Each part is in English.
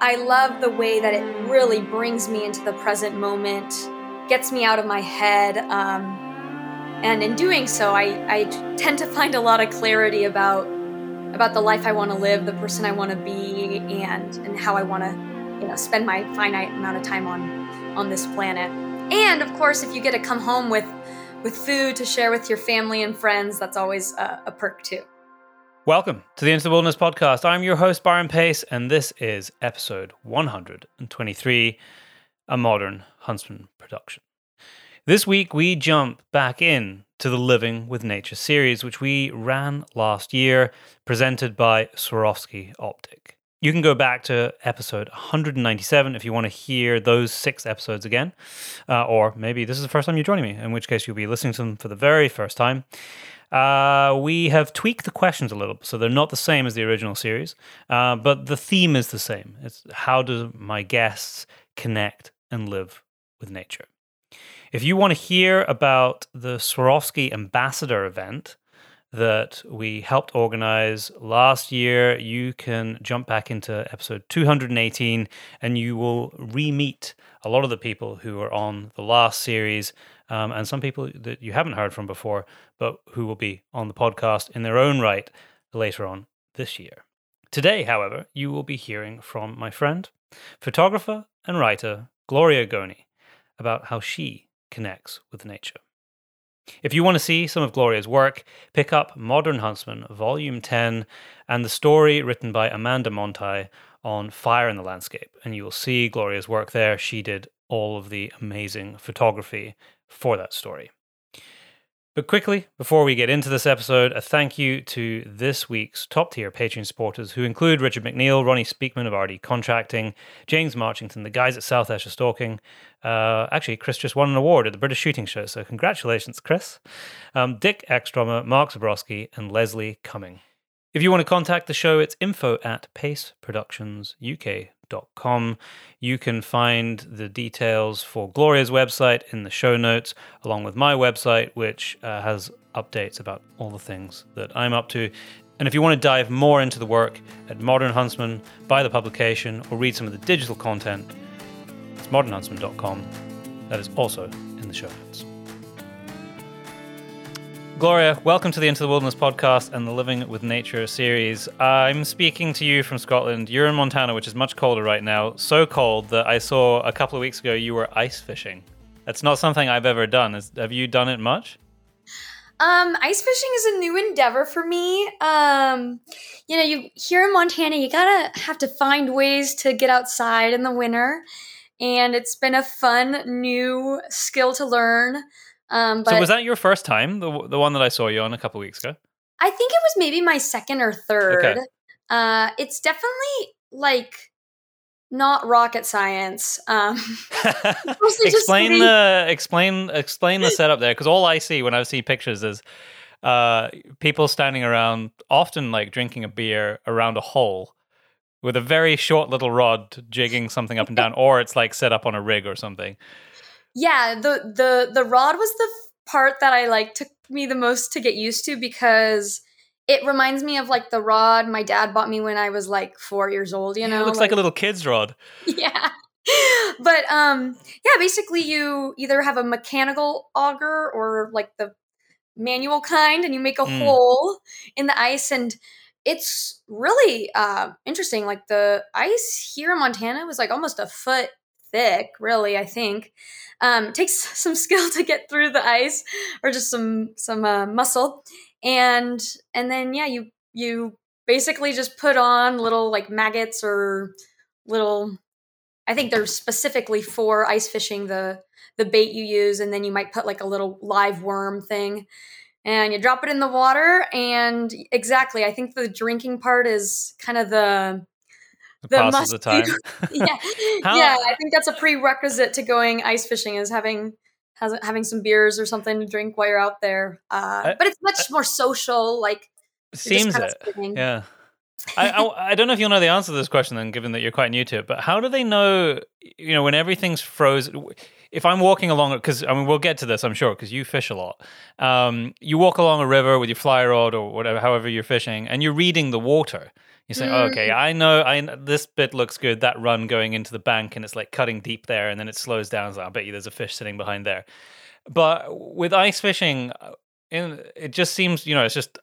I love the way that it really brings me into the present moment, gets me out of my head. Um, and in doing so, I, I tend to find a lot of clarity about about the life I want to live, the person I want to be, and and how I want to, you know, spend my finite amount of time on on this planet. And of course, if you get to come home with with food to share with your family and friends, that's always a, a perk too. Welcome to the Into the Wilderness podcast. I'm your host, Byron Pace, and this is episode 123, a modern Huntsman production. This week, we jump back in to the Living with Nature series, which we ran last year, presented by Swarovski Optik. You can go back to episode 197 if you want to hear those six episodes again. Uh, or maybe this is the first time you're joining me, in which case you'll be listening to them for the very first time. Uh, we have tweaked the questions a little, so they're not the same as the original series, uh, but the theme is the same. It's how do my guests connect and live with nature? If you want to hear about the Swarovski Ambassador event that we helped organize last year, you can jump back into episode 218 and you will re meet a lot of the people who were on the last series um, and some people that you haven't heard from before, but who will be on the podcast in their own right later on this year. Today, however, you will be hearing from my friend, photographer, and writer Gloria Goni about how she connects with nature. If you want to see some of Gloria's work, pick up Modern Huntsman, Volume 10, and the story written by Amanda Monti on Fire in the Landscape. And you will see Gloria's work there. She did all of the amazing photography for that story. But quickly, before we get into this episode, a thank you to this week's top tier Patreon supporters who include Richard McNeil, Ronnie Speakman of RD Contracting, James Marchington, the guys at South Esher Stalking. Uh, actually, Chris just won an award at the British Shooting Show, so congratulations, Chris. Um, Dick Ekstromer, Mark Zabrowski, and Leslie Cumming. If you want to contact the show, it's info at paceproductionsuk.com com. You can find the details for Gloria's website in the show notes, along with my website, which uh, has updates about all the things that I'm up to. And if you want to dive more into the work at Modern Huntsman, buy the publication, or read some of the digital content, it's modernhuntsman.com. That is also in the show notes. Gloria, welcome to the Into the Wilderness podcast and the Living with Nature series. I'm speaking to you from Scotland. You're in Montana, which is much colder right now. So cold that I saw a couple of weeks ago you were ice fishing. That's not something I've ever done. Is, have you done it much? Um, ice fishing is a new endeavor for me. Um, you know, you here in Montana, you gotta have to find ways to get outside in the winter, and it's been a fun new skill to learn. Um, but so was that your first time, the the one that I saw you on a couple weeks ago? I think it was maybe my second or third. Okay. Uh, it's definitely like not rocket science. Um, explain the explain explain the setup there, because all I see when I see pictures is uh, people standing around, often like drinking a beer around a hole with a very short little rod jigging something up and down, or it's like set up on a rig or something yeah, the the the rod was the part that I like took me the most to get used to because it reminds me of like the rod my dad bought me when I was like four years old. You know, it looks like, like a little kid's rod. Yeah. But um yeah, basically you either have a mechanical auger or like the manual kind and you make a mm. hole in the ice and it's really uh interesting. Like the ice here in Montana was like almost a foot thick, really, I think. Um, takes some skill to get through the ice or just some some uh, muscle, and and then yeah, you you basically just put on little like maggots or little. I think they're specifically for ice fishing the the bait you use, and then you might put like a little live worm thing, and you drop it in the water. And exactly, I think the drinking part is kind of the the passes the time. yeah, yeah. I think that's a prerequisite to going ice fishing is having has, having some beers or something to drink while you're out there. Uh, I, but it's much I, more social. Like seems it. Yeah. I, I, I don't know if you'll know the answer to this question then, given that you're quite new to it. But how do they know? You know, when everything's frozen. If I'm walking along, because I mean, we'll get to this, I'm sure, because you fish a lot. Um, you walk along a river with your fly rod or whatever, however you're fishing, and you're reading the water You say, oh, "Okay, I know. I this bit looks good. That run going into the bank, and it's like cutting deep there, and then it slows down. So I bet you there's a fish sitting behind there." But with ice fishing, uh, in it just seems you know it's just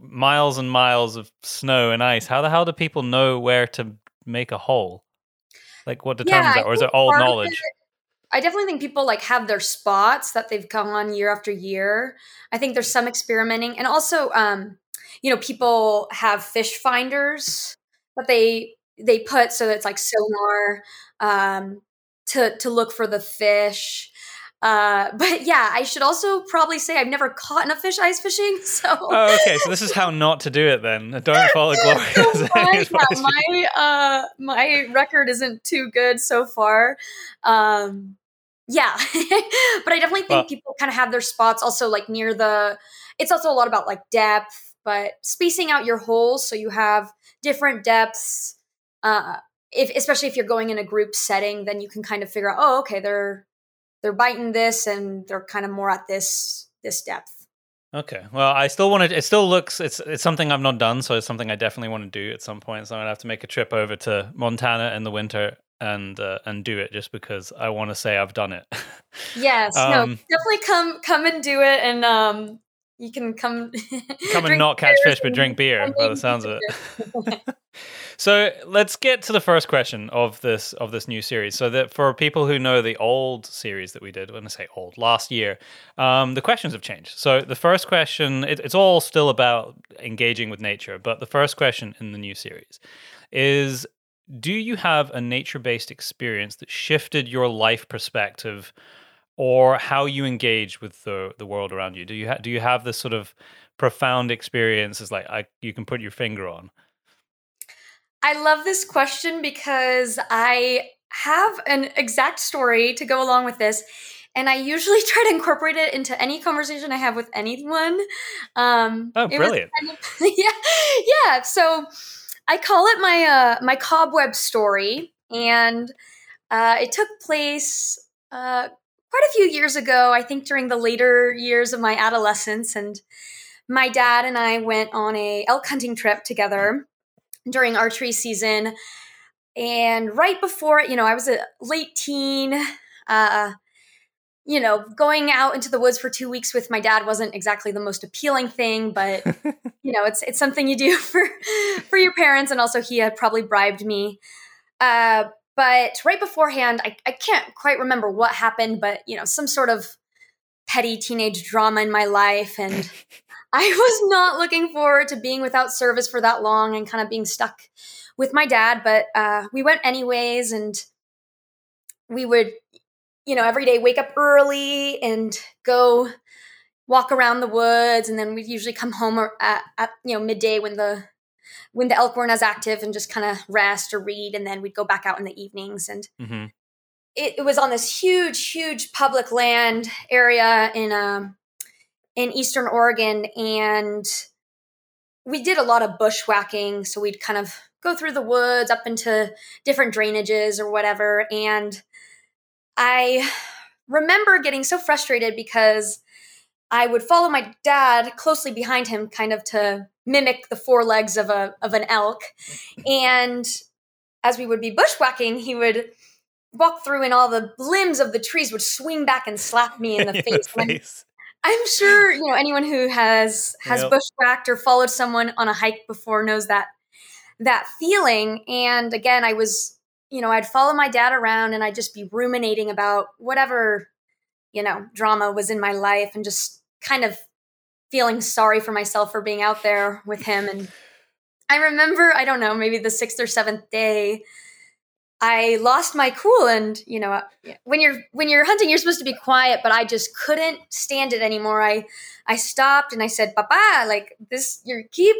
miles and miles of snow and ice. How the hell do people know where to make a hole? Like what determines yeah, that, or is it all knowledge? It, I definitely think people like have their spots that they've come on year after year. I think there's some experimenting, and also, um, you know, people have fish finders that they they put so that it's like sonar um, to to look for the fish. Uh, but yeah, I should also probably say I've never caught in a fish ice fishing. So oh, okay, so this is how not to do it then. Don't follow Gloria. my, yeah, my uh, my record isn't too good so far. Um, yeah, but I definitely think well, people kind of have their spots also like near the. It's also a lot about like depth, but spacing out your holes so you have different depths. Uh, if especially if you're going in a group setting, then you can kind of figure out, oh, okay, they're they're biting this and they're kind of more at this this depth. Okay. Well, I still want to. It still looks. It's it's something I've not done, so it's something I definitely want to do at some point. So I'm gonna have to make a trip over to Montana in the winter and uh, and do it just because I want to say I've done it. yes. um, no. Definitely come come and do it, and um, you can come come and not catch fish, but drink beer. By the sounds of it. So let's get to the first question of this of this new series. So that for people who know the old series that we did, when I say old, last year, um, the questions have changed. So the first question, it, it's all still about engaging with nature, but the first question in the new series is: Do you have a nature-based experience that shifted your life perspective? Or how you engage with the the world around you? Do you ha- do you have this sort of profound experiences like I, you can put your finger on? I love this question because I have an exact story to go along with this. And I usually try to incorporate it into any conversation I have with anyone. Um, oh, brilliant! Kind of, yeah, yeah. So I call it my uh, my cobweb story, and uh, it took place uh, quite a few years ago. I think during the later years of my adolescence, and my dad and I went on a elk hunting trip together during archery season. And right before it, you know, I was a late teen. Uh, you know, going out into the woods for two weeks with my dad wasn't exactly the most appealing thing, but you know, it's it's something you do for for your parents, and also he had probably bribed me. Uh, but right beforehand, I, I can't quite remember what happened, but you know, some sort of petty teenage drama in my life, and I was not looking forward to being without service for that long and kind of being stuck with my dad. But uh, we went anyways, and we would, you know, every day wake up early and go walk around the woods, and then we'd usually come home at, at you know midday when the when the elk weren't as active and just kind of rest or read, and then we'd go back out in the evenings and. Mm-hmm. It, it was on this huge, huge public land area in um, in Eastern Oregon, and we did a lot of bushwhacking. So we'd kind of go through the woods up into different drainages or whatever. And I remember getting so frustrated because I would follow my dad closely behind him, kind of to mimic the four legs of a of an elk. And as we would be bushwhacking, he would walk through and all the limbs of the trees would swing back and slap me in the face. face. I'm sure you know anyone who has has yep. bushwhacked or followed someone on a hike before knows that that feeling. And again, I was you know I'd follow my dad around and I'd just be ruminating about whatever you know drama was in my life and just kind of feeling sorry for myself for being out there with him. And I remember I don't know maybe the sixth or seventh day I lost my cool and you know when you're when you're hunting you're supposed to be quiet but I just couldn't stand it anymore. I I stopped and I said, "Papa, like this you keep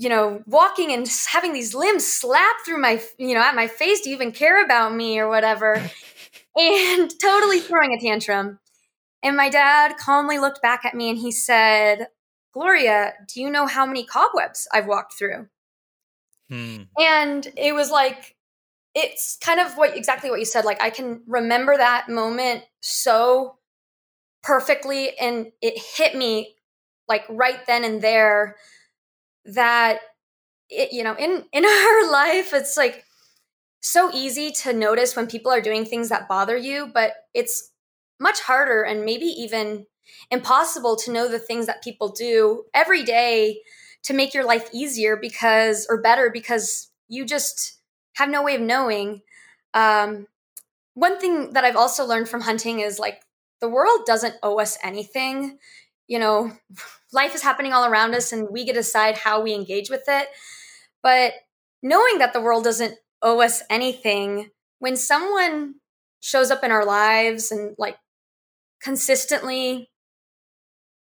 you know walking and having these limbs slap through my you know at my face. Do you even care about me or whatever?" and totally throwing a tantrum. And my dad calmly looked back at me and he said, "Gloria, do you know how many cobwebs I've walked through?" Hmm. And it was like it's kind of what exactly what you said. Like I can remember that moment so perfectly, and it hit me like right then and there that it, you know, in in our life, it's like so easy to notice when people are doing things that bother you, but it's much harder and maybe even impossible to know the things that people do every day to make your life easier because or better because you just have no way of knowing. Um, one thing that I've also learned from hunting is like the world doesn't owe us anything. You know, life is happening all around us and we get to decide how we engage with it. But knowing that the world doesn't owe us anything, when someone shows up in our lives and like consistently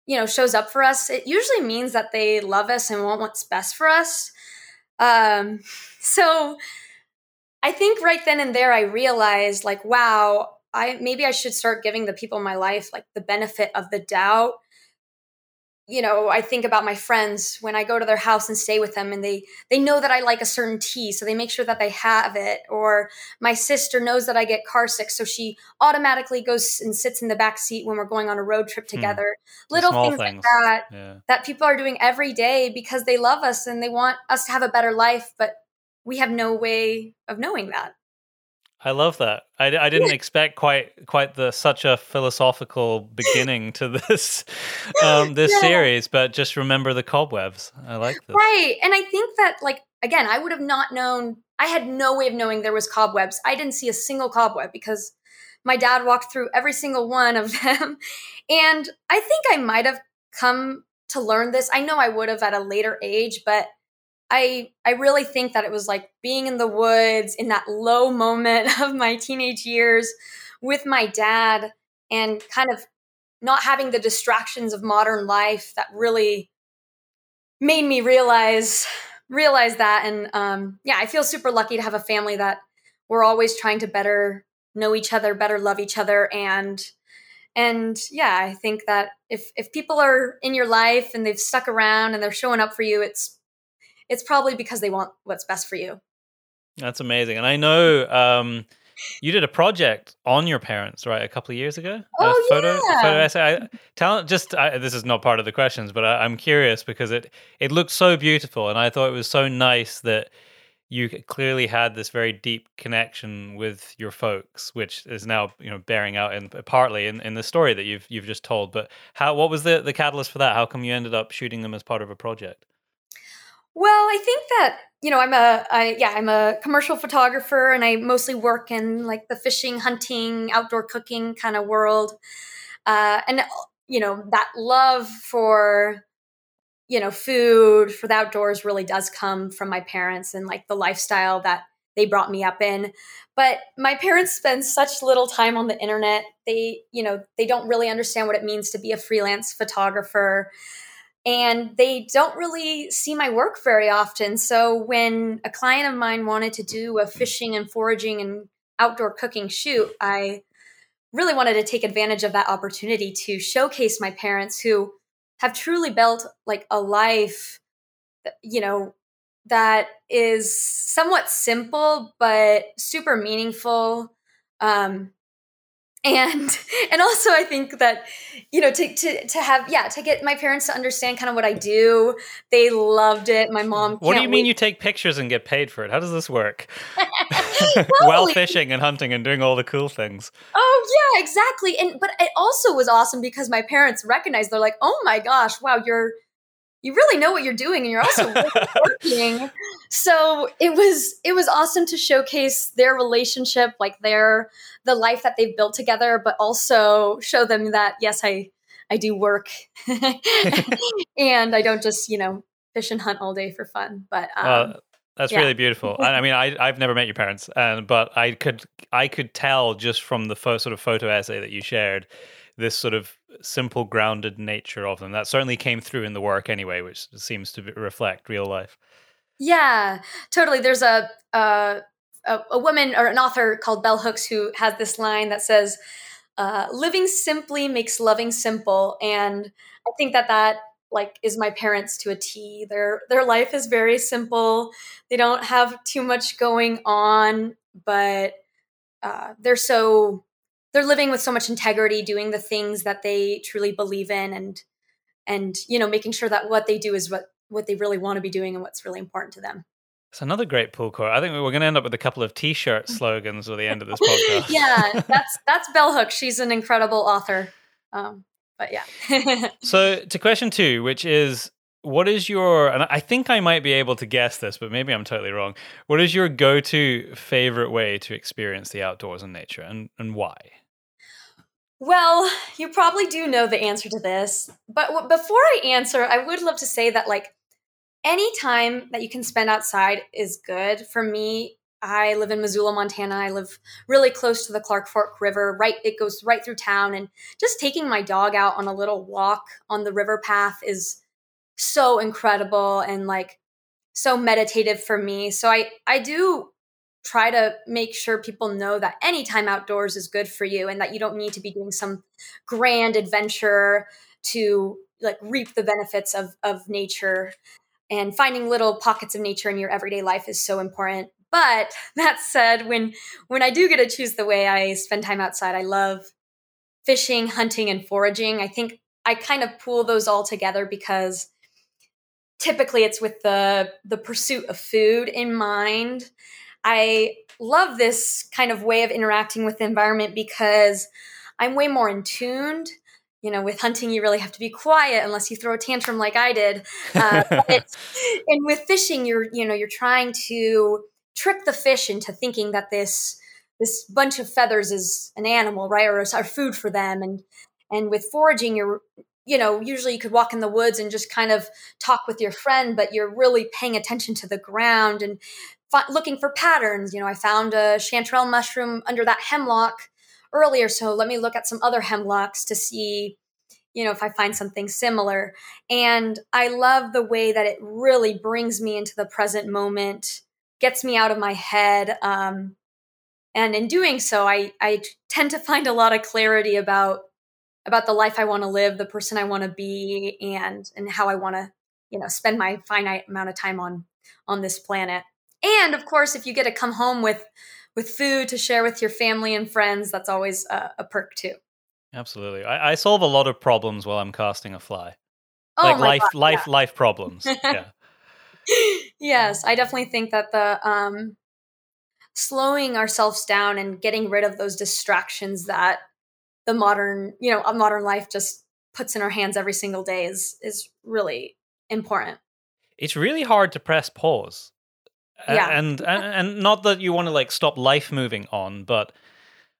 you know shows up for us it usually means that they love us and want what's best for us um so i think right then and there i realized like wow i maybe i should start giving the people in my life like the benefit of the doubt you know i think about my friends when i go to their house and stay with them and they they know that i like a certain tea so they make sure that they have it or my sister knows that i get car sick so she automatically goes and sits in the back seat when we're going on a road trip hmm. together hmm. little things, things, like that yeah. that people are doing every day because they love us and they want us to have a better life but we have no way of knowing that I love that. I, I didn't expect quite quite the such a philosophical beginning to this um, this yeah. series, but just remember the cobwebs. I like this. Right, and I think that like again, I would have not known. I had no way of knowing there was cobwebs. I didn't see a single cobweb because my dad walked through every single one of them, and I think I might have come to learn this. I know I would have at a later age, but I I really think that it was like being in the woods in that low moment of my teenage years with my dad and kind of not having the distractions of modern life that really made me realize realize that. And um, yeah i feel super lucky to have a family that we're always trying to better know each other better love each other. And and yeah i think that if if people are in your life and they've stuck around and they're showing up for you it's it's probably because they want what's best for you. That's amazing. And I know um, you did a project on your parents, right, a couple of years ago? Oh, a photo, yeah. photo essay. I, tell, just I, this is not part of the questions, but I, I'm curious because it it looked so beautiful, and I thought it was so nice that you clearly had this very deep connection with your folks, which is now you know bearing out in partly in, in the story that you've you've just told. But how what was the the catalyst for that? How come you ended up shooting them as part of a project? Well, I think that you know I'm a I, yeah I'm a commercial photographer and I mostly work in like the fishing, hunting, outdoor cooking kind of world, uh, and you know that love for you know food for the outdoors really does come from my parents and like the lifestyle that they brought me up in. But my parents spend such little time on the internet. They you know they don't really understand what it means to be a freelance photographer and they don't really see my work very often. So when a client of mine wanted to do a fishing and foraging and outdoor cooking shoot, I really wanted to take advantage of that opportunity to showcase my parents who have truly built like a life you know that is somewhat simple but super meaningful um and and also i think that you know to to to have yeah to get my parents to understand kind of what i do they loved it. My mom what do you mean wait. you take pictures and get paid for it? How does this work? While fishing and hunting and doing all the cool things. Oh yeah exactly. And but it also was awesome because my parents recognized they're like oh my gosh wow you're you really know what you're doing and you're also working so it was it was awesome to showcase their relationship like their the life that they've built together but also show them that yes i i do work and i don't just you know fish and hunt all day for fun but um, uh, that's yeah. really beautiful. I mean, I, I've never met your parents, and but I could I could tell just from the fo- sort of photo essay that you shared this sort of simple, grounded nature of them. That certainly came through in the work anyway, which seems to reflect real life. Yeah, totally. There's a, a a, woman or an author called Bell Hooks who has this line that says, uh, "Living simply makes loving simple," and I think that that like is my parents to a T. Their their life is very simple. They don't have too much going on, but uh, they're so they're living with so much integrity, doing the things that they truly believe in, and and you know making sure that what they do is what what they really want to be doing and what's really important to them. It's another great pull quote. I think we're going to end up with a couple of T-shirt slogans at the end of this podcast. yeah, that's that's Bell Hook. She's an incredible author. Um, but yeah. so to question two, which is what is your and I think I might be able to guess this, but maybe I'm totally wrong. What is your go-to favorite way to experience the outdoors and nature and, and why? Well, you probably do know the answer to this, but w- before I answer, I would love to say that like any time that you can spend outside is good. For me, I live in Missoula, Montana. I live really close to the Clark Fork River. Right, it goes right through town, and just taking my dog out on a little walk on the river path is so incredible and like so meditative for me. So I I do try to make sure people know that any time outdoors is good for you and that you don't need to be doing some grand adventure to like reap the benefits of of nature. And finding little pockets of nature in your everyday life is so important. But that said when when i do get to choose the way i spend time outside i love fishing hunting and foraging. I think i kind of pool those all together because typically it's with the the pursuit of food in mind i love this kind of way of interacting with the environment because i'm way more in tuned you know, with hunting, you really have to be quiet unless you throw a tantrum like I did. Uh, and with fishing, you're, you know, you're trying to trick the fish into thinking that this this bunch of feathers is an animal, right, or our food for them. And and with foraging, you're, you know, usually you could walk in the woods and just kind of talk with your friend, but you're really paying attention to the ground and looking for patterns. You know, I found a chanterelle mushroom under that hemlock earlier. So let me look at some other hemlocks to see, you know, if I find something similar. And I love the way that it really brings me into the present moment, gets me out of my head. Um, and in doing so, I, I tend to find a lot of clarity about about the life I want to live, the person I want to be, and and how I want to, you know, spend my finite amount of time on on this planet. And of course, if you get to come home with with food to share with your family and friends, that's always a, a perk too. Absolutely. I, I, solve a lot of problems while I'm casting a fly. Oh like life, God, life, yeah. life problems. yeah. yes, I definitely think that the um, slowing ourselves down and getting rid of those distractions that the modern, you know, a modern life just puts in our hands every single day is is really important. It's really hard to press pause yeah. and, and and not that you want to like stop life moving on but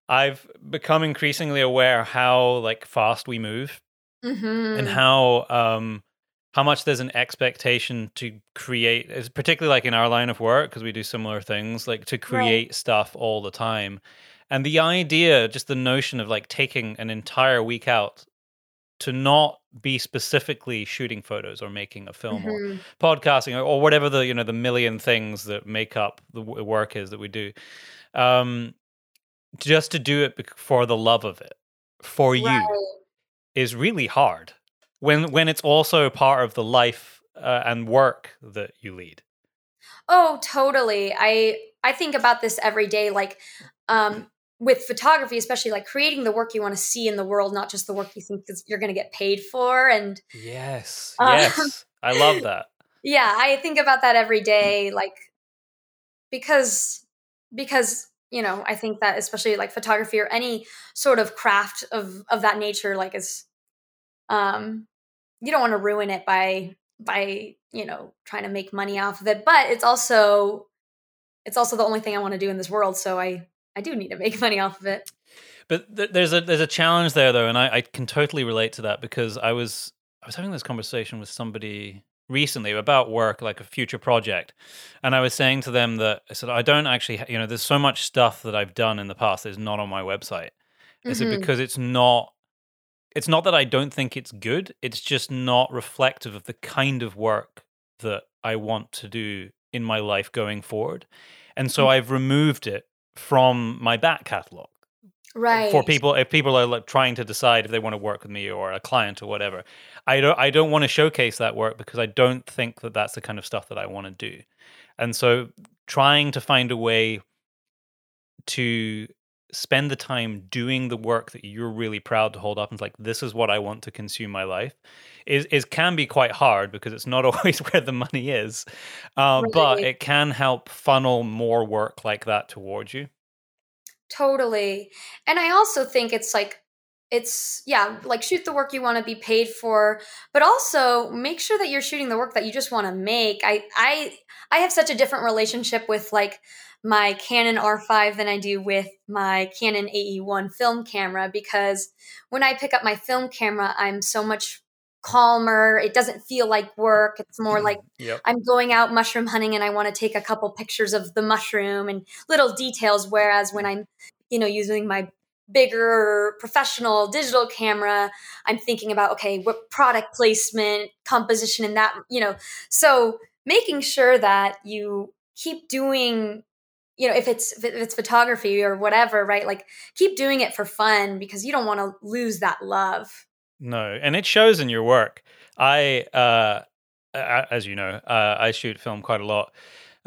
i've become increasingly aware how like fast we move mm-hmm. and how um how much there's an expectation to create particularly like in our line of work because we do similar things like to create right. stuff all the time and the idea just the notion of like taking an entire week out to not be specifically shooting photos or making a film mm-hmm. or podcasting or, or, whatever the you know the million things that make up the work is that we do um just to do it for the love of it for right. you is really hard when when it's also part of the life uh, and work that you lead oh totally i i think about this every day like um with photography, especially like creating the work you want to see in the world, not just the work you think you're going to get paid for. And yes, um, yes, I love that. Yeah, I think about that every day, like because because you know I think that especially like photography or any sort of craft of of that nature, like is um you don't want to ruin it by by you know trying to make money off of it, but it's also it's also the only thing I want to do in this world, so I I do need to make money off of it. But th- there's a there's a challenge there though, and I, I can totally relate to that because I was I was having this conversation with somebody recently about work, like a future project, and I was saying to them that I said I don't actually, you know, there's so much stuff that I've done in the past that's not on my website. I said Mhm. because it's not. It's not that I don't think it's good. It's just not reflective of the kind of work that I want to do in my life going forward. And so Mm. I've removed it from my back catalog uh, Right. for people if people are like trying to decide if they want to work with me or a client or whatever i don't i don't want to showcase that work because i don't think that that's the kind of stuff that i want to do and so trying to find a way to spend the time doing the work that you're really proud to hold up and it's like this is what I want to consume my life is is can be quite hard because it's not always where the money is, uh, but it can help funnel more work like that towards you. Totally, and I also think it's like it's yeah like shoot the work you want to be paid for but also make sure that you're shooting the work that you just want to make. I i i have such a different relationship with like my canon r5 than i do with my canon ae1 film camera because when i pick up my film camera i'm so much calmer. It doesn't feel like work. It's more like yep. i'm going out mushroom hunting and i want to take a couple pictures of the mushroom and little details whereas when mm. i'm you know using my bigger professional digital camera. I'm thinking about okay what product placement composition and that you know. So making sure that you keep doing you know if it's if it's photography or whatever right like keep doing it for fun because you don't want to lose that love. No and it shows in your work. I uh as you know uh, i shoot film quite a lot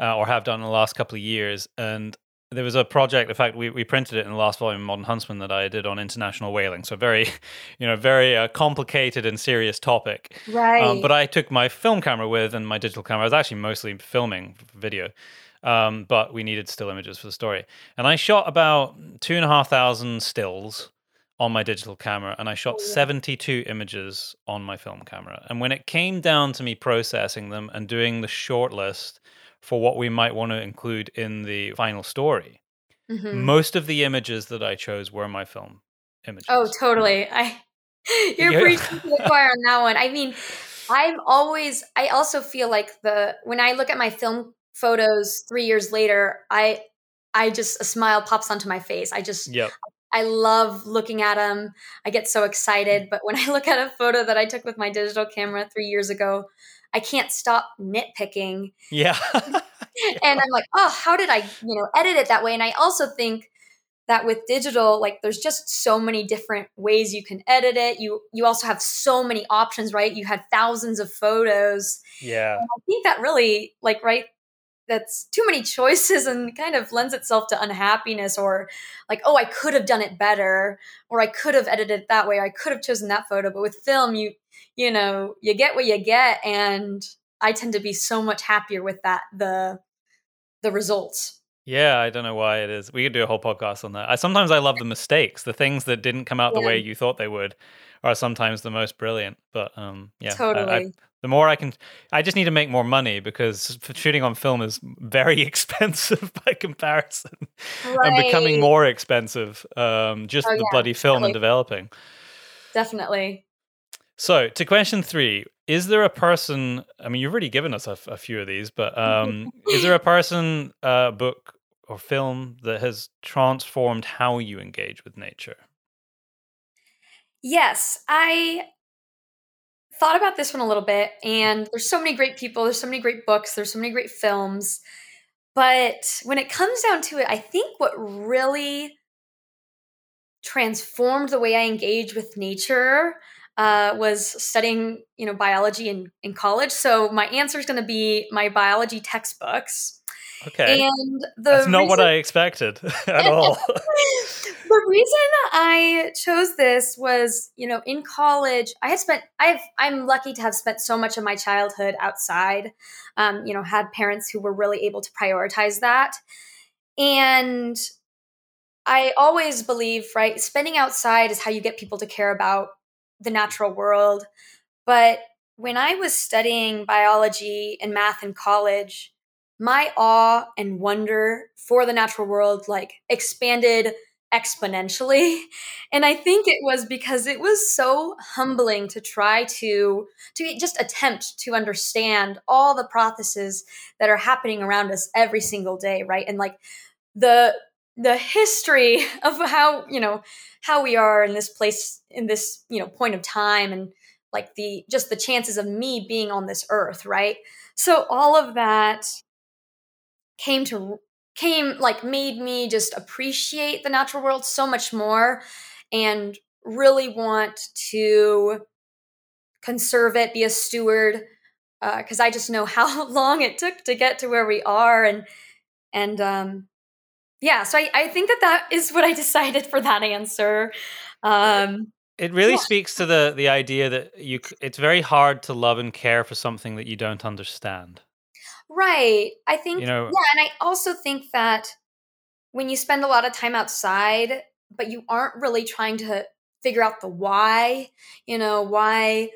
uh, or have done in the last couple of years and there was a project in fact we, we printed it in the last volume of modern huntsman that i did on international whaling. So very you know very uh, complicated and serious topic. Um, right. um, but i took my film camera with and my digital camera. I was actually mostly filming video. Um, but we needed still images for the story. And i shot about two and a half thousand stills on my digital camera and i shot oh, yeah. 72 images on my film camera. And when it came down to me processing them and doing the short list for what we might want to include in the final story. Mm-hmm. Most of the images that I chose were my film images. Oh, totally. I you're preaching to the choir on that one. I mean, I'm always I also feel like the when I look at my film photos 3 years later, I I just a smile pops onto my face. I just yep. I love looking at them. I get so excited, but when I look at a photo that I took with my digital camera 3 years ago, I can't stop nitpicking. Yeah. and I'm like, oh, how did I, you know, edit it that way? And I also think that with digital, like there's just so many different ways you can edit it. You you also have so many options, right? You had thousands of photos. Yeah. And I think that really, like, right, that's too many choices and kind of lends itself to unhappiness or like oh i could have done it better or i could have edited it that way or i could have chosen that photo. But with film you you know you get what you get and i tend to be so much happier with that the the results. Yeah i don't know why it is. We could do a whole podcast on that. I, sometimes i love the mistakes the things that didn't come out yeah. the way you thought they would are sometimes the most brilliant but um yeah totally I, I, the more I can, I just need to make more money because shooting on film is very expensive by comparison, right. and becoming more expensive. Um, just oh, the yeah, bloody film and developing. Definitely. So, to question three, is there a person? I mean, you've already given us a, a few of these, but um, is there a person, uh, book, or film that has transformed how you engage with nature? Yes, I thought about this one a little bit, and there's so many great people, there's so many great books, there's so many great films. But when it comes down to it, I think what really transformed the way I engage with nature uh, was studying, you know, biology in, in college. So my answer is going to be my biology textbooks. Okay. And the That's not reason, what I expected at all. the reason I chose this was, you know, in college, I had spent I've I'm lucky to have spent so much of my childhood outside. Um, you know, had parents who were really able to prioritize that. And I always believe, right, spending outside is how you get people to care about the natural world. But when I was studying biology and math in college, my awe and wonder for the natural world like expanded exponentially and i think it was because it was so humbling to try to to just attempt to understand all the processes that are happening around us every single day right and like the the history of how you know how we are in this place in this you know point of time and like the just the chances of me being on this earth right? So all of that came to came like made me just appreciate the natural world so much more and really want to conserve it be a steward uh, because uh, i just know how long it took to get to where we are and and um yeah, so I, I think that that is what I decided for that answer. Um, it really yeah. speaks to the the idea that you it's very hard to love and care for something that you don't understand. Right. I think You know- yeah, and I also think that when you spend a lot of time outside, but you aren't really trying to figure out the why, you know, why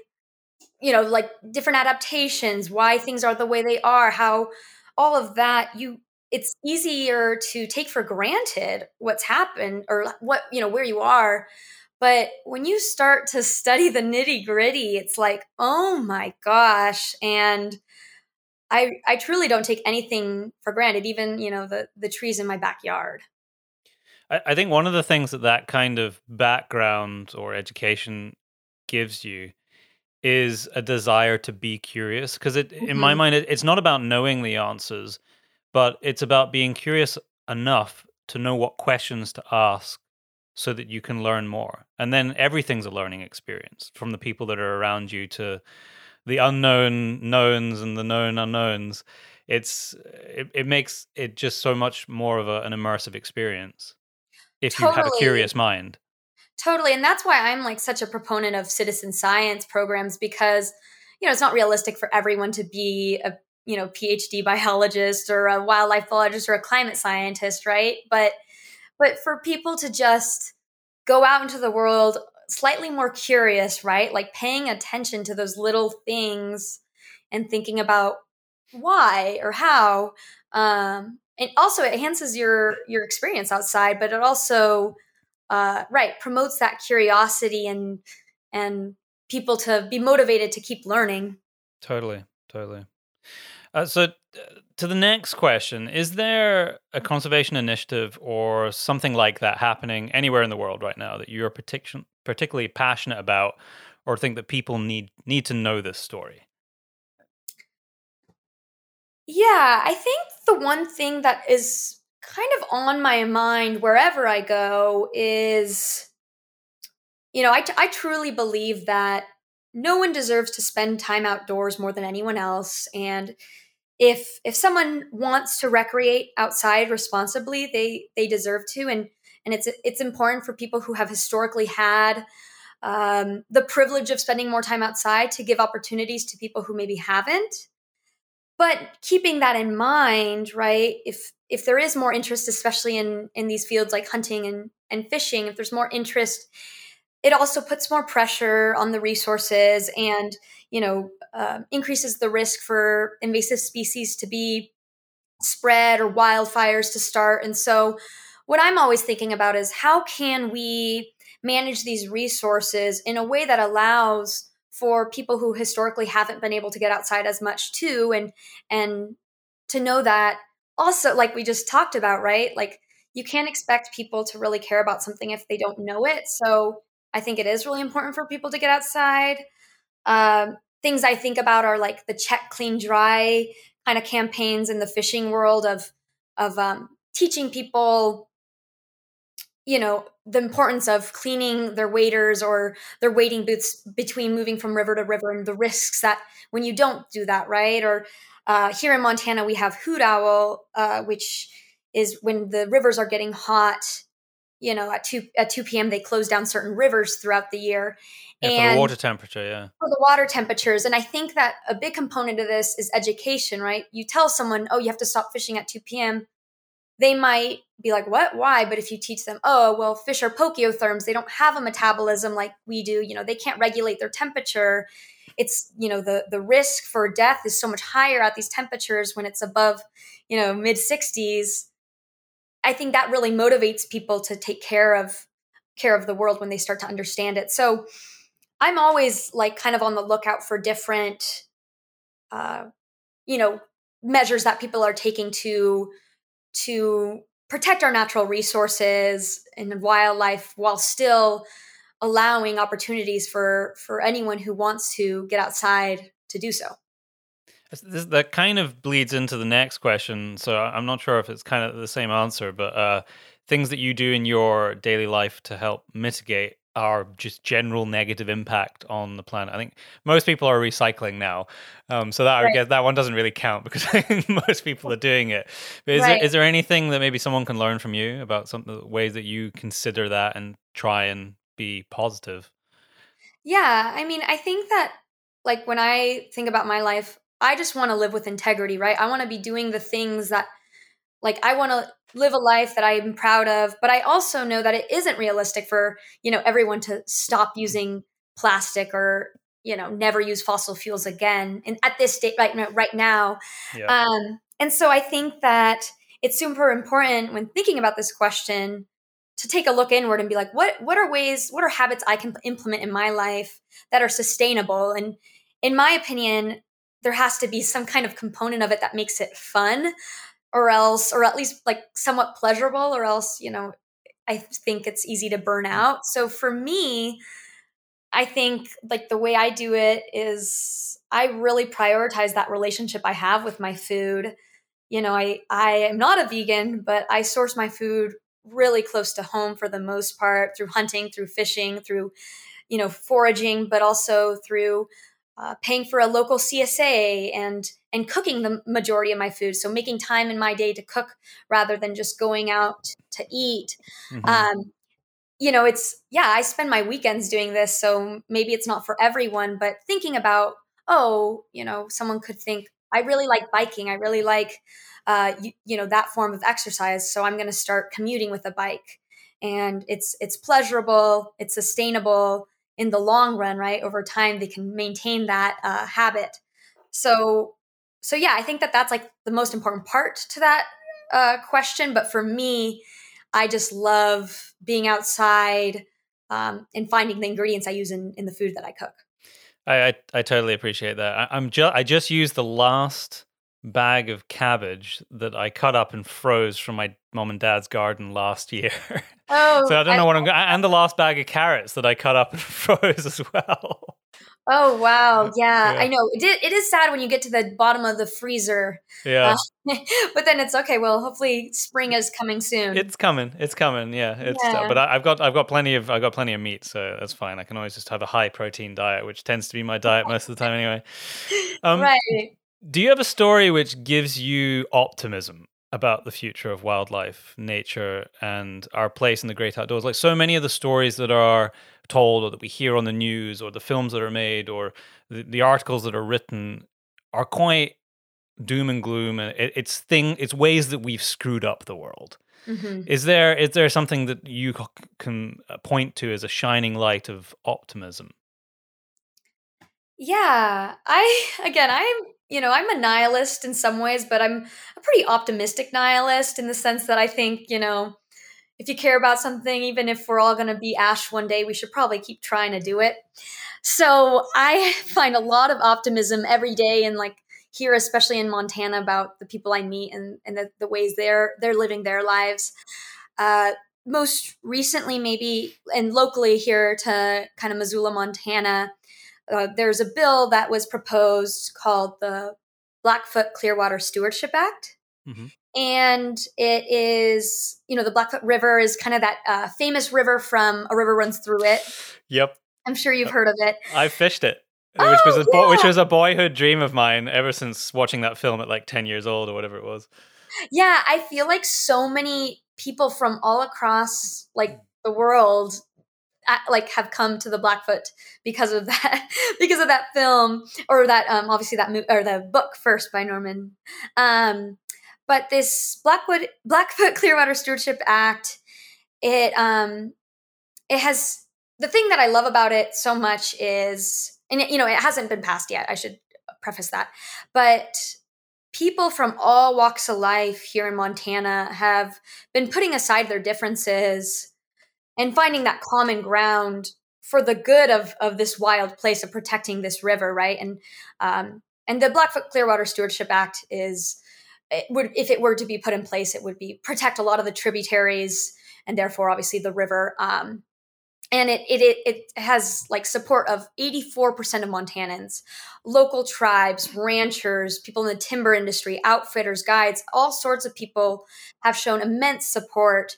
you know, like different adaptations, why things are the way they are, how all of that you it's easier to take for granted what's happened or what, you know, where you are. But when you start to study the nitty gritty, it's like, oh my gosh. And I I truly don't take anything for granted, even you know the the trees in my backyard. I, I think one of the things that that kind of background or education gives you is a desire to be curious because it in my Mhm. mind it, it's not about knowing the answers but it's about being curious enough to know what questions to ask so that you can learn more. And then everything's a learning experience from the people that are around you to the unknown knowns and the known unknowns. It's it, it makes it just so much more of a, an immersive experience if you have a curious mind. Totally, and that's why I'm like such a proponent of citizen science programs because you know it's not realistic for everyone to be a you know PhD biologist or a wildlife biologist or a climate scientist, right? But but for people to just go out into the world slightly more curious, right? Like paying attention to those little things and thinking about why or how. Um, and also it enhances your your experience outside, but it also uh, right promotes that curiosity and and people to be motivated to keep learning. Totally, totally. Uh, so, uh, to the next question: Is there a conservation initiative or something like that happening anywhere in the world right now that you're partic- particularly passionate about, or think that people need need to know this story? Yeah, I think the one thing that is kind of on my mind wherever I go is, you know, I, t- I truly believe that no one deserves to spend time outdoors more than anyone else. And if if someone wants to recreate outside responsibly, they they deserve to. And and it's it's important for people who have historically had um, the privilege of spending more time outside to give opportunities to people who maybe haven't but keeping that in mind right if if there is more interest especially in in these fields like hunting and and fishing if there's more interest it also puts more pressure on the resources and you know uh, increases the risk for invasive species to be spread or wildfires to start. And so what i'm always thinking about is how can we manage these resources in a way that allows for people who historically haven't been able to get outside as much too and and to know that also like we just talked about right? Like you can't expect people to really care about something if they don't know it. So i think it is really important for people to get outside. Um, things i think about are like the check clean dry kind of campaigns in the fishing world of of um, teaching people you know the importance of cleaning their waders or their wading boots between moving from river to river and the risks that when you don't do that right? Or uh, here in montana we have hoot owl uh, which is when the rivers are getting hot you know at 2 at 2 p.m they close down certain rivers throughout the year. Yeah, for and the water temperature, yeah. for the water temperatures and i think that a big component of this is education right? You tell someone oh you have to stop fishing at 2 p.m they might be like what? Why? But if you teach them oh well fish are poikilotherms they don't have a metabolism like we do you know they can't regulate their temperature it's you know the the risk for death is so much higher at these temperatures when it's above you know mid 60s i think that really motivates people to take care of care of the world when they start to understand it. So i'm always like kind of on the lookout for different uh you know measures that people are taking to to protect our natural resources and wildlife while still allowing opportunities for for anyone who wants to get outside to do so This- that kind of bleeds into the next question. So I'm not sure if it's kind of the same answer, but uh, things that you do in your daily life to help mitigate our just general negative impact on the planet. I think most people are recycling now, um, so that right. I guess that one doesn't really count because most people are doing it. But is, right. there, is there anything that maybe someone can learn from you about some of the ways that you consider that and try and be positive? Yeah, I mean, I think that like when I think about my life, I just want to live with integrity, right? I want to be doing the things that like I want to live a life that I'm proud of, but I also know that it isn't realistic for, you know, everyone to stop using plastic or, you know, never use fossil fuels again. And at this state right now, right now. Yeah. Um, and so I think that it's super important when thinking about this question to take a look inward and be like, what what are ways, what are habits I can implement in my life that are sustainable? And in my opinion, there has to be some kind of component of it that makes it fun or else or at least like somewhat pleasurable or else you know i think it's easy to burn mm. out. So for me i think like the way i do it is i really prioritize that relationship i have with my food. You know i i am not a vegan but i source my food really close to home for the most part through hunting through fishing through you know foraging but also through uh, paying for a local CSA and and cooking the majority of my food. So making time in my day to cook rather than just going out to eat. Mm-hmm. Um, you know, it's yeah. I spend my weekends doing this, so maybe it's not for everyone. But thinking about oh, you know, someone could think I really like biking. I really like uh, you, you know that form of exercise. So I'm going to start commuting with a bike, and it's it's pleasurable, it's sustainable in the long run, right? Over time, they can maintain that uh, habit. So, so yeah, I think that that's like the most important part to that uh, question. But for me, I just love being outside um, and finding the ingredients I use in, in the food that I cook. I, I, I totally appreciate that. I, I'm just I just used the last bag of cabbage that I cut up and froze from my mom and dad's garden last year. Oh, so I don't know I, what I'm going and the last bag of carrots that I cut up and froze as well. Oh wow, yeah, yeah. I know. It, it is sad when you get to the bottom of the freezer. Yeah, uh, but then it's okay. Well, hopefully spring is coming soon. It's coming. It's coming. Yeah, it's. Uh, yeah. but I, have got I've got plenty of I've got plenty of meat, so that's fine. I can always just have a high protein diet, which tends to be my diet most of the time anyway. Um, right. Do you have a story which gives you optimism about the future of wildlife, nature, and our place in the great outdoors? Like so many of the stories that are told, or that we hear on the news, or the films that are made, or the, the articles that are written, are quite doom and gloom, and it, it's thing, it's ways that we've screwed up the world. Mm-hmm. Is there is there something that you can uh, point to as a shining light of optimism? Yeah, I again, I'm you know, I'm a nihilist in some ways, but I'm a pretty optimistic nihilist in the sense that I think, you know, if you care about something, even if we're all going to be ash one day, we should probably keep trying to do it. So I find a lot of optimism every day and like here, especially in Montana, about the people I meet and, and the, the ways they're they're living their lives. Uh, most recently, maybe and locally here to kind of Missoula, Montana, uh, there's a bill that was proposed called the Blackfoot Clearwater Stewardship Act. Mm-hmm. And it is, you know, the Blackfoot River is kind of that uh, famous river from A River Runs Through It. Yep. I'm sure you've heard of it. I fished it. Oh, which was a yeah. which was a boyhood dream of mine ever since watching that film at like 10 years old or whatever it was. Yeah, I feel like so many people from all across like the world like have come to the Blackfoot because of that because of that film or that um obviously that mo- or the book first by Norman. Um, but this Blackwood Blackfoot Clearwater Stewardship Act, it um it has the thing that I love about it so much is and you know it hasn't been passed yet. I should preface that, but people from all walks of life here in Montana have been putting aside their differences and finding that common ground for the good of of this wild place of protecting this river, right? And um, and the Blackfoot Clearwater Stewardship Act is it would if it were to be put in place, it would be protect a lot of the tributaries and therefore obviously the river. Um, and it, it it has like support of 84% of Montanans, local tribes, ranchers, people in the timber industry, outfitters, guides, all sorts of people have shown immense support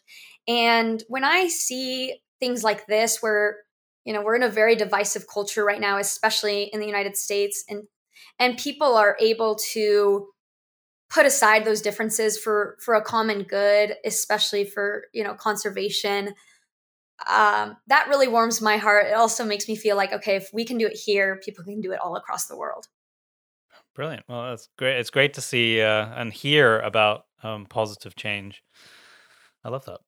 and when I see things like this, where you know we're in a very divisive culture right now especially in the united states and and people are able to put aside those differences for for a common good especially for you know conservation um, that really warms my heart. It also makes me feel like okay if we can do it here people can do it all across the world. Brilliant. Well that's great. It's great to see uh, and hear about um, positive change. I love that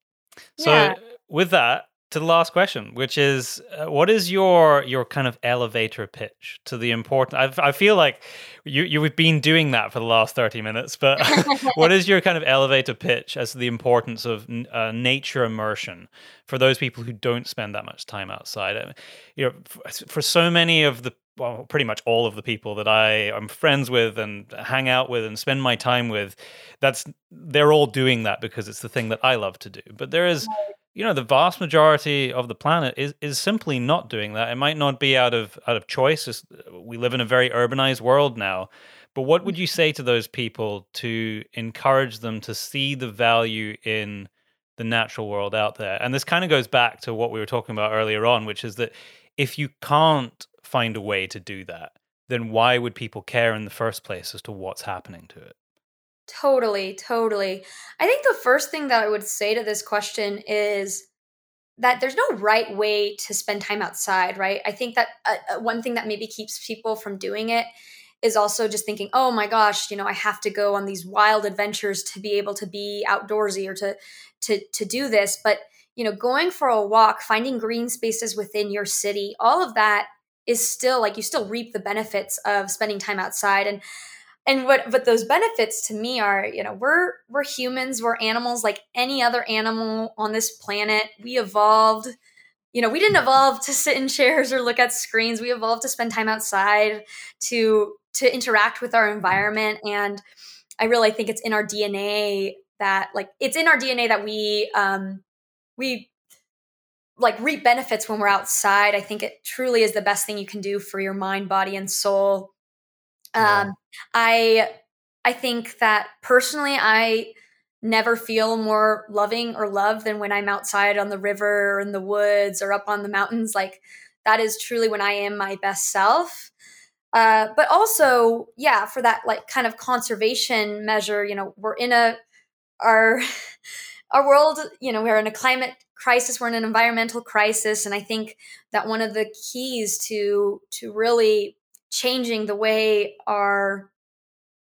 so yeah. with that to the last question, which is, uh, what is your your kind of elevator pitch to the important? I, I feel like you you've been doing that for the last thirty minutes, but what is your kind of elevator pitch as to the importance of uh, nature immersion for those people who don't spend that much time outside? I mean, you know, for, for so many of the well, pretty much all of the people that I am friends with and hang out with and spend my time with, that's they're all doing that because it's the thing that I love to do. But there is you know the vast majority of the planet is is simply not doing that. It might not be out of out of choice it's, uh, we live in a very urbanized world now. But what would you say to those people to encourage them to see the value in the natural world out there? And this kind of goes back to what we were talking about earlier on which is that if you can't find a way to do that then why would people care in the first place as to what's happening to it Totally, totally. I think the first thing that I would say to this question is that there's no right way to spend time outside, right? I think that uh, uh, one thing that maybe keeps people from doing it is also just thinking, oh my gosh, you know, I have to go on these wild adventures to be able to be outdoorsy or to to to do this. But you know, going for a walk, finding green spaces within your city, all of that is still like you still reap the benefits of spending time outside. And and what but those benefits to me are you know we're we're humans we're animals like any other animal on this planet. We evolved you know we didn't evolve to sit in chairs or look at screens. We evolved to spend time outside to to interact with our environment. And i really think it's in our dna that like it's in our dna that we um we like reap benefits when we're outside. I think it truly is the best thing you can do for your mind body and soul um, I I think that personally, I never feel more loving or loved than when I'm outside on the river or in the woods or up on the mountains. Like that is truly when I am my best self. Uh, but also, yeah, for that like kind of conservation measure, you know, we're in a our our world, you know, we're in a climate crisis, we're in an environmental crisis, and I think that one of the keys to to really changing the way our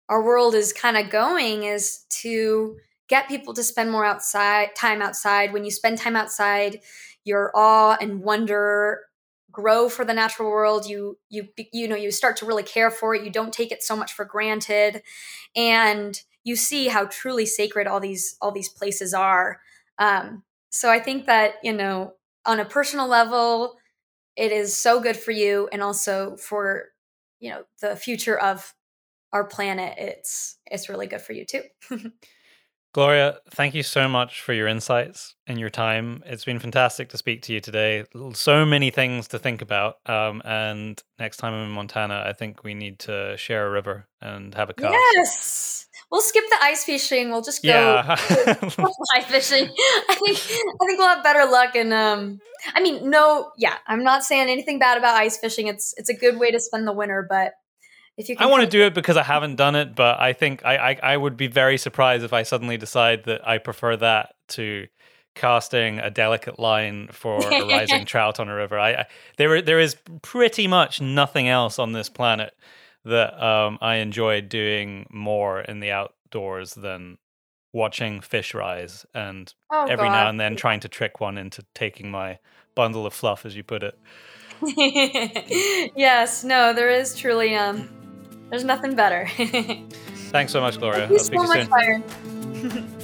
our world is kind of going is to get people to spend more outside time outside. When you spend time outside your awe and wonder grow for the natural world. You you you know you start to really care for it. You don't take it so much for granted. And you see how truly sacred all these all these places are. Um, so i think that you know on a personal level it is so good for you and also for you know the future of our planet it's it's really good for you too. Gloria thank you so much for your insights and your time. It's been fantastic to speak to you today. So many things to think about um, and next time i'm in montana i think we need to share a river and have a cast yes we'll skip the ice fishing we'll just go yeah. ice fishing i think i think we'll have better luck and um I mean, no, yeah, I'm not saying anything bad about ice fishing. It's it's a good way to spend the winter, but if you I want to do it because I haven't done it, but I think I, I, I would be very surprised if I suddenly decide that I prefer that to casting a delicate line for a rising trout on a river. I, I there there is pretty much nothing else on this planet that um, I enjoy doing more in the outdoors than watching fish rise and oh, every God. now and then trying to trick one into taking my bundle of fluff as you put it. Yes. No there is truly um there's nothing better. Thanks so much gloria. Thank you so much,